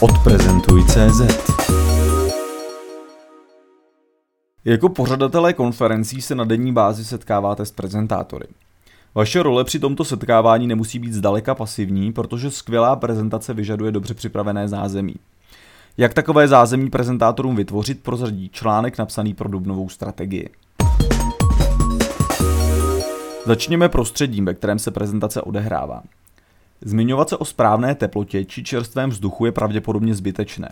Odprezentuj.cz Jako pořadatelé konferencí se na denní bázi setkáváte s prezentátory. Vaše role při tomto setkávání nemusí být zdaleka pasivní, protože skvělá prezentace vyžaduje dobře připravené zázemí. Jak takové zázemí prezentátorům vytvořit, prozradí článek napsaný pro dubnovou strategii. Začněme prostředím, ve kterém se prezentace odehrává. Zmiňovat se o správné teplotě či čerstvém vzduchu je pravděpodobně zbytečné.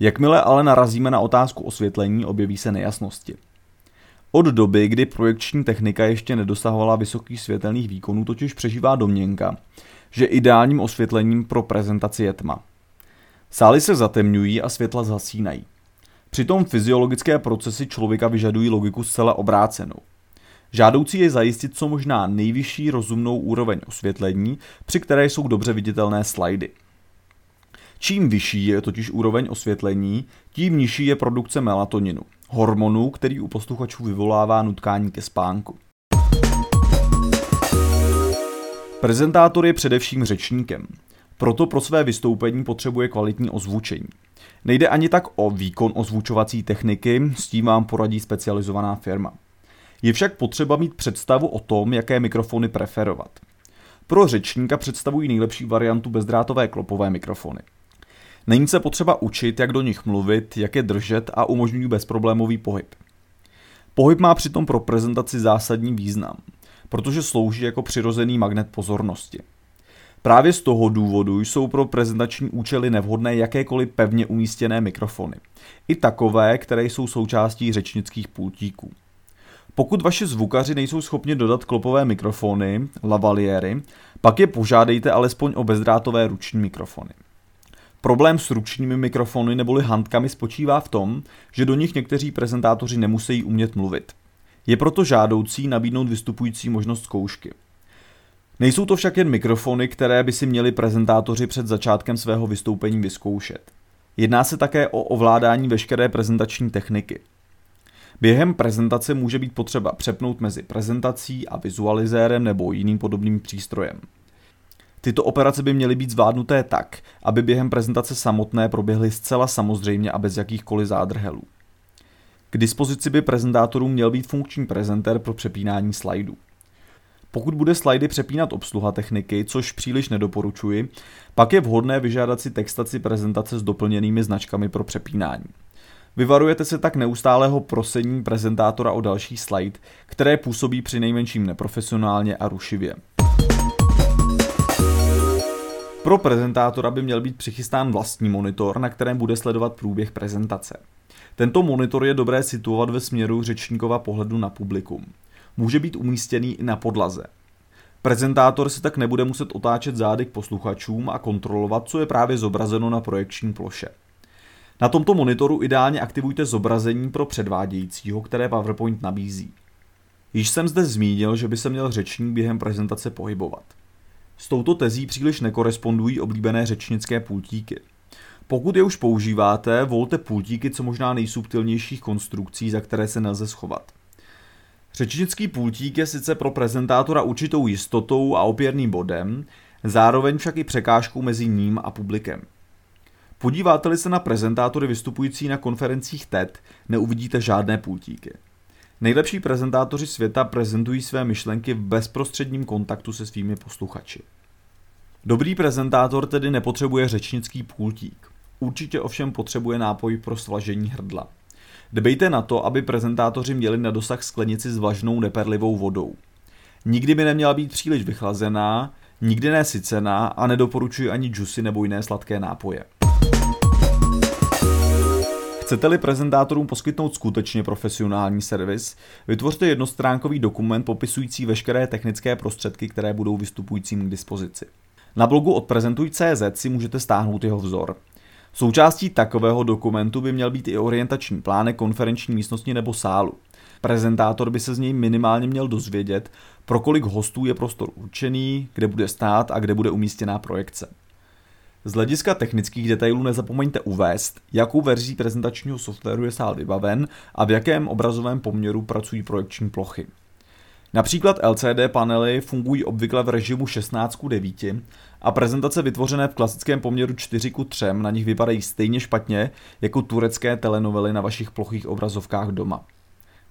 Jakmile ale narazíme na otázku osvětlení, objeví se nejasnosti. Od doby, kdy projekční technika ještě nedosahovala vysokých světelných výkonů, totiž přežívá domněnka, že ideálním osvětlením pro prezentaci je tma. Sály se zatemňují a světla zasínají. Přitom fyziologické procesy člověka vyžadují logiku zcela obrácenou. Žádoucí je zajistit co možná nejvyšší rozumnou úroveň osvětlení, při které jsou dobře viditelné slajdy. Čím vyšší je totiž úroveň osvětlení, tím nižší je produkce melatoninu, hormonu, který u posluchačů vyvolává nutkání ke spánku. Prezentátor je především řečníkem, proto pro své vystoupení potřebuje kvalitní ozvučení. Nejde ani tak o výkon ozvučovací techniky, s tím vám poradí specializovaná firma. Je však potřeba mít představu o tom, jaké mikrofony preferovat. Pro řečníka představují nejlepší variantu bezdrátové klopové mikrofony. Není se potřeba učit, jak do nich mluvit, jak je držet a umožňují bezproblémový pohyb. Pohyb má přitom pro prezentaci zásadní význam, protože slouží jako přirozený magnet pozornosti. Právě z toho důvodu jsou pro prezentační účely nevhodné jakékoliv pevně umístěné mikrofony. I takové, které jsou součástí řečnických pultíků. Pokud vaši zvukaři nejsou schopni dodat klopové mikrofony, lavaliéry, pak je požádejte alespoň o bezdrátové ruční mikrofony. Problém s ručními mikrofony neboli handkami spočívá v tom, že do nich někteří prezentátoři nemusí umět mluvit. Je proto žádoucí nabídnout vystupující možnost zkoušky. Nejsou to však jen mikrofony, které by si měli prezentátoři před začátkem svého vystoupení vyzkoušet. Jedná se také o ovládání veškeré prezentační techniky. Během prezentace může být potřeba přepnout mezi prezentací a vizualizérem nebo jiným podobným přístrojem. Tyto operace by měly být zvládnuté tak, aby během prezentace samotné proběhly zcela samozřejmě a bez jakýchkoliv zádrhelů. K dispozici by prezentátorům měl být funkční prezenter pro přepínání slajdů. Pokud bude slajdy přepínat obsluha techniky, což příliš nedoporučuji, pak je vhodné vyžádat si textaci prezentace s doplněnými značkami pro přepínání. Vyvarujete se tak neustálého prosení prezentátora o další slide, které působí při nejmenším neprofesionálně a rušivě. Pro prezentátora by měl být přichystán vlastní monitor, na kterém bude sledovat průběh prezentace. Tento monitor je dobré situovat ve směru řečníkova pohledu na publikum. Může být umístěný i na podlaze. Prezentátor si tak nebude muset otáčet zády k posluchačům a kontrolovat, co je právě zobrazeno na projekční ploše. Na tomto monitoru ideálně aktivujte zobrazení pro předvádějícího, které PowerPoint nabízí. Již jsem zde zmínil, že by se měl řečník během prezentace pohybovat. S touto tezí příliš nekorespondují oblíbené řečnické pultíky. Pokud je už používáte, volte pultíky co možná nejsubtilnějších konstrukcí, za které se nelze schovat. Řečnický pultík je sice pro prezentátora určitou jistotou a opěrným bodem, zároveň však i překážkou mezi ním a publikem. Podíváte-li se na prezentátory vystupující na konferencích TED, neuvidíte žádné pultíky. Nejlepší prezentátoři světa prezentují své myšlenky v bezprostředním kontaktu se svými posluchači. Dobrý prezentátor tedy nepotřebuje řečnický pultík. Určitě ovšem potřebuje nápoj pro svažení hrdla. Dbejte na to, aby prezentátoři měli na dosah sklenici s vlažnou neperlivou vodou. Nikdy by neměla být příliš vychlazená, nikdy nesycená a nedoporučuji ani džusy nebo jiné sladké nápoje. Chcete-li prezentátorům poskytnout skutečně profesionální servis, vytvořte jednostránkový dokument popisující veškeré technické prostředky, které budou vystupujícím k dispozici. Na blogu od Prezentuj.cz si můžete stáhnout jeho vzor. Součástí takového dokumentu by měl být i orientační plánek konferenční místnosti nebo sálu. Prezentátor by se z něj minimálně měl dozvědět, pro kolik hostů je prostor určený, kde bude stát a kde bude umístěná projekce. Z hlediska technických detailů nezapomeňte uvést, jakou verzí prezentačního softwaru je sál vybaven a v jakém obrazovém poměru pracují projekční plochy. Například LCD panely fungují obvykle v režimu 16 k 9 a prezentace vytvořené v klasickém poměru 4 k 3 na nich vypadají stejně špatně jako turecké telenovely na vašich plochých obrazovkách doma.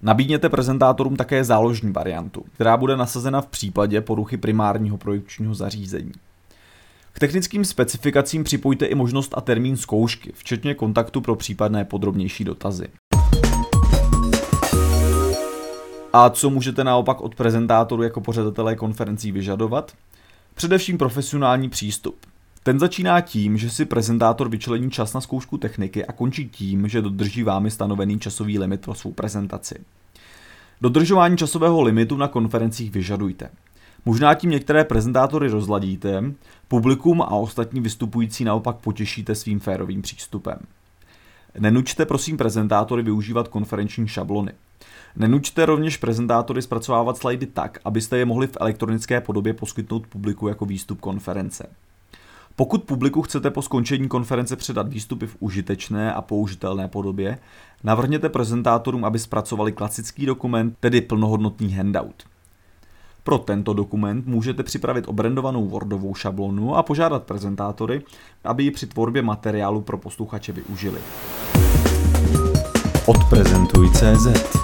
Nabídněte prezentátorům také záložní variantu, která bude nasazena v případě poruchy primárního projekčního zařízení. Technickým specifikacím připojte i možnost a termín zkoušky, včetně kontaktu pro případné podrobnější dotazy. A co můžete naopak od prezentátoru jako pořadatelé konferencí vyžadovat? Především profesionální přístup. Ten začíná tím, že si prezentátor vyčlení čas na zkoušku techniky a končí tím, že dodrží vámi stanovený časový limit pro svou prezentaci. Dodržování časového limitu na konferencích vyžadujte. Možná tím některé prezentátory rozladíte, publikum a ostatní vystupující naopak potěšíte svým férovým přístupem. Nenučte prosím prezentátory využívat konferenční šablony. Nenučte rovněž prezentátory zpracovávat slajdy tak, abyste je mohli v elektronické podobě poskytnout publiku jako výstup konference. Pokud publiku chcete po skončení konference předat výstupy v užitečné a použitelné podobě, navrhněte prezentátorům, aby zpracovali klasický dokument, tedy plnohodnotný handout. Pro tento dokument můžete připravit obrendovanou Wordovou šablonu a požádat prezentátory, aby ji při tvorbě materiálu pro posluchače využili. Odprezentuj.cz